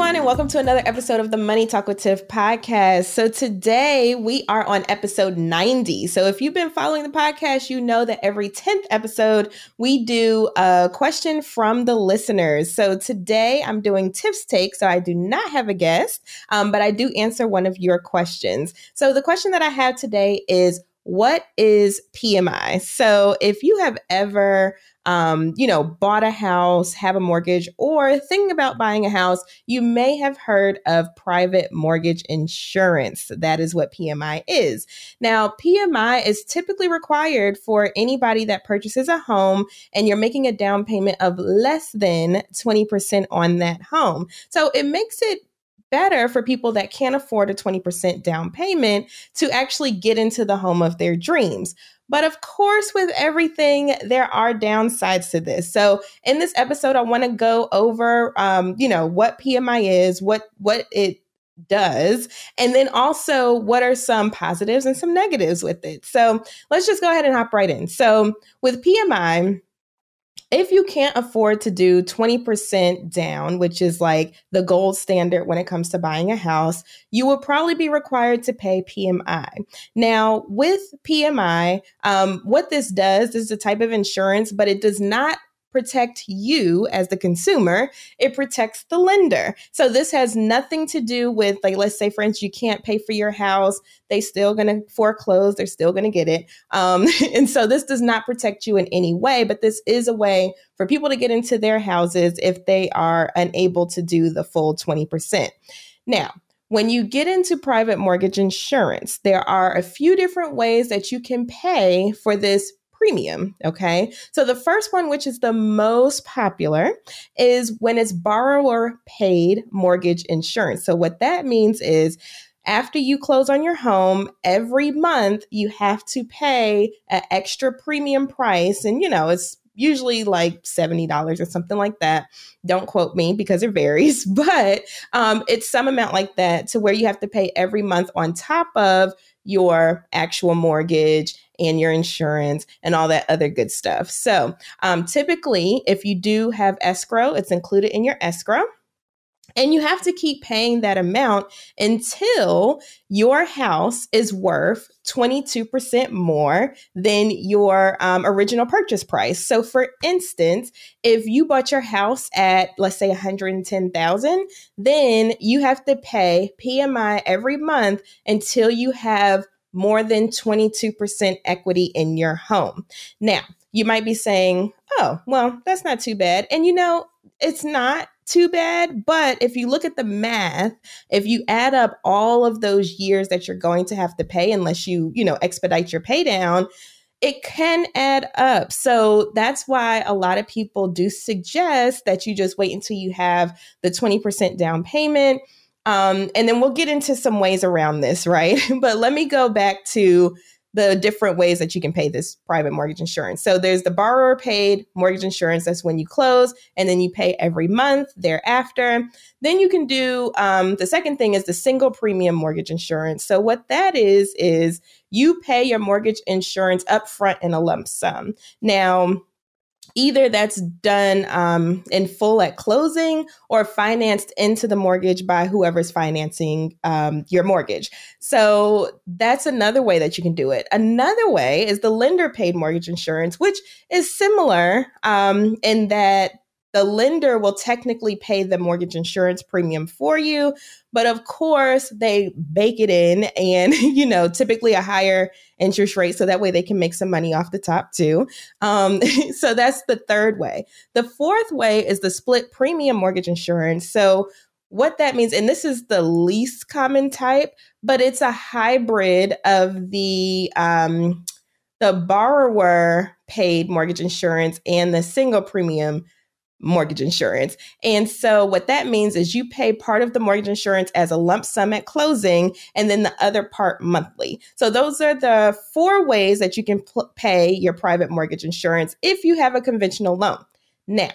Everyone, and welcome to another episode of the Money Talk with Tiff podcast. So today we are on episode 90. So if you've been following the podcast, you know that every 10th episode we do a question from the listeners. So today I'm doing Tiff's Take. So I do not have a guest, um, but I do answer one of your questions. So the question that I have today is what is PMI? So if you have ever um, you know, bought a house, have a mortgage, or thinking about buying a house, you may have heard of private mortgage insurance. That is what PMI is. Now, PMI is typically required for anybody that purchases a home and you're making a down payment of less than 20% on that home. So it makes it better for people that can't afford a 20% down payment to actually get into the home of their dreams. But of course, with everything, there are downsides to this. So in this episode, I want to go over, um, you know, what PMI is, what what it does, and then also what are some positives and some negatives with it. So let's just go ahead and hop right in. So with PMI, if you can't afford to do 20% down, which is like the gold standard when it comes to buying a house, you will probably be required to pay PMI. Now, with PMI, um, what this does is a type of insurance, but it does not protect you as the consumer, it protects the lender. So this has nothing to do with like let's say for instance you can't pay for your house, they still going to foreclose, they're still going to get it. Um, and so this does not protect you in any way, but this is a way for people to get into their houses if they are unable to do the full 20%. Now, when you get into private mortgage insurance, there are a few different ways that you can pay for this premium. Okay. So the first one, which is the most popular, is when it's borrower paid mortgage insurance. So what that means is, after you close on your home every month you have to pay an extra premium price and you know it's usually like $70 or something like that. Don't quote me because it varies, but um, it's some amount like that to where you have to pay every month on top of your actual mortgage and your insurance and all that other good stuff. So, um, typically, if you do have escrow, it's included in your escrow. And you have to keep paying that amount until your house is worth 22% more than your um, original purchase price. So, for instance, if you bought your house at, let's say, 110,000, then you have to pay PMI every month until you have more than 22% equity in your home. Now, you might be saying, oh, well, that's not too bad. And you know, it's not too bad. But if you look at the math, if you add up all of those years that you're going to have to pay, unless you, you know, expedite your pay down, it can add up. So that's why a lot of people do suggest that you just wait until you have the 20% down payment um, and then we'll get into some ways around this, right? but let me go back to the different ways that you can pay this private mortgage insurance. So there's the borrower paid mortgage insurance. That's when you close, and then you pay every month thereafter. Then you can do um, the second thing is the single premium mortgage insurance. So what that is is you pay your mortgage insurance upfront in a lump sum. Now either that's done um, in full at closing or financed into the mortgage by whoever's financing um, your mortgage. So that's another way that you can do it. Another way is the lender paid mortgage insurance, which is similar um, in that the lender will technically pay the mortgage insurance premium for you but of course they bake it in and you know typically a higher interest rate so that way they can make some money off the top too. Um, so that's the third way. The fourth way is the split premium mortgage insurance. So what that means and this is the least common type but it's a hybrid of the um, the borrower paid mortgage insurance and the single premium mortgage insurance. And so what that means is you pay part of the mortgage insurance as a lump sum at closing and then the other part monthly. So those are the four ways that you can pl- pay your private mortgage insurance if you have a conventional loan. Now,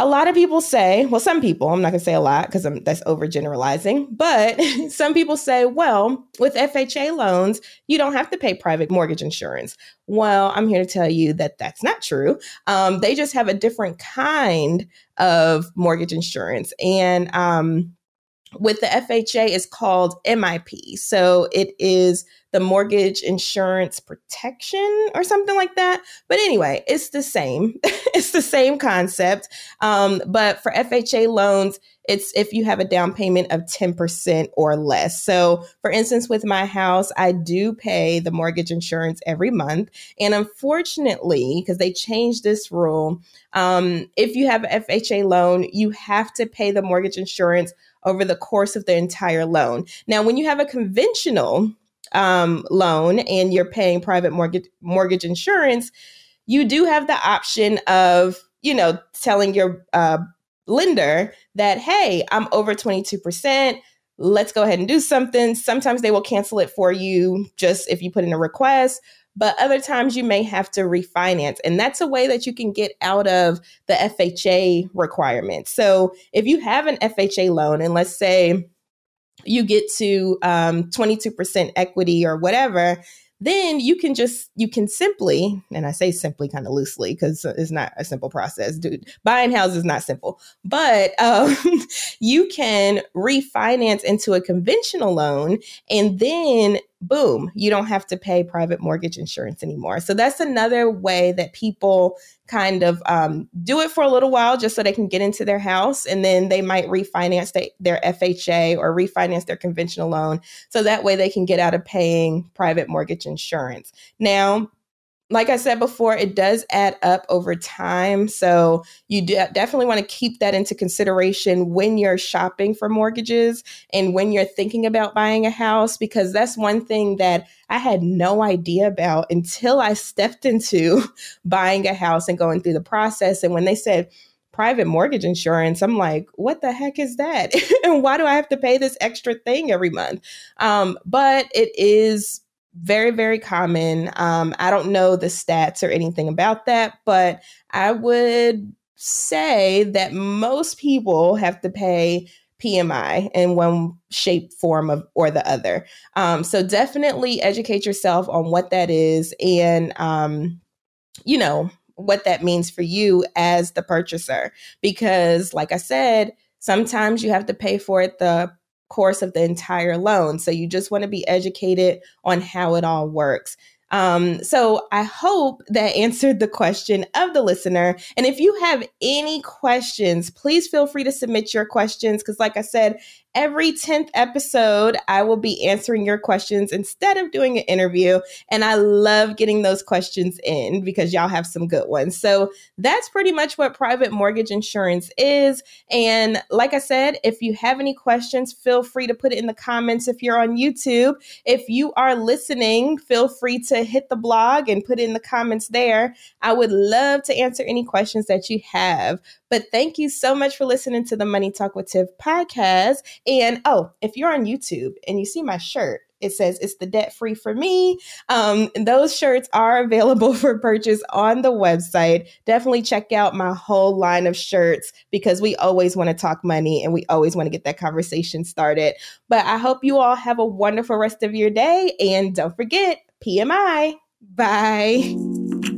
a lot of people say, well, some people, I'm not going to say a lot because I'm that's overgeneralizing, but some people say, well, with FHA loans, you don't have to pay private mortgage insurance. Well, I'm here to tell you that that's not true. Um, they just have a different kind of mortgage insurance. And um, with the FHA, is called MIP. So it is the mortgage insurance protection or something like that. But anyway, it's the same. it's the same concept. Um, but for FHA loans, it's if you have a down payment of 10% or less. So, for instance, with my house, I do pay the mortgage insurance every month. And unfortunately, because they changed this rule, um, if you have an FHA loan, you have to pay the mortgage insurance over the course of the entire loan. Now, when you have a conventional um, loan and you're paying private mortgage mortgage insurance, you do have the option of you know telling your uh, lender that hey, I'm over 22 percent. Let's go ahead and do something. Sometimes they will cancel it for you just if you put in a request but other times you may have to refinance. And that's a way that you can get out of the FHA requirement. So if you have an FHA loan, and let's say you get to um, 22% equity or whatever, then you can just you can simply and i say simply kind of loosely because it's not a simple process dude buying houses is not simple but um, you can refinance into a conventional loan and then boom, you don't have to pay private mortgage insurance anymore. So that's another way that people kind of um, do it for a little while just so they can get into their house and then they might refinance the, their FHA or refinance their conventional loan. So that way they can get out of paying private mortgage insurance. Now, like I said before, it does add up over time. So you definitely want to keep that into consideration when you're shopping for mortgages and when you're thinking about buying a house, because that's one thing that I had no idea about until I stepped into buying a house and going through the process. And when they said, private mortgage insurance, I'm like, what the heck is that? and why do I have to pay this extra thing every month? Um, but it is very, very common. Um, I don't know the stats or anything about that, but I would say that most people have to pay PMI in one shape, form of or the other. Um, so definitely educate yourself on what that is and um, you know what that means for you as the purchaser. Because, like I said, sometimes you have to pay for it the course of the entire loan. So you just want to be educated on how it all works. Um, so I hope that answered the question of the listener. And if you have any questions, please feel free to submit your questions because, like I said, every 10th episode, I will be answering your questions instead of doing an interview. And I love getting those questions in because y'all have some good ones. So that's pretty much what private mortgage insurance is. And like I said, if you have any questions, feel free to put it in the comments if you're on YouTube. If you are listening, feel free to hit the blog and put it in the comments there. I would love to answer any questions that you have. But thank you so much for listening to the Money Talk with Tiff podcast. And oh, if you're on YouTube and you see my shirt, it says it's the debt free for me. Um, those shirts are available for purchase on the website. Definitely check out my whole line of shirts because we always want to talk money and we always want to get that conversation started. But I hope you all have a wonderful rest of your day. And don't forget PMI. Bye.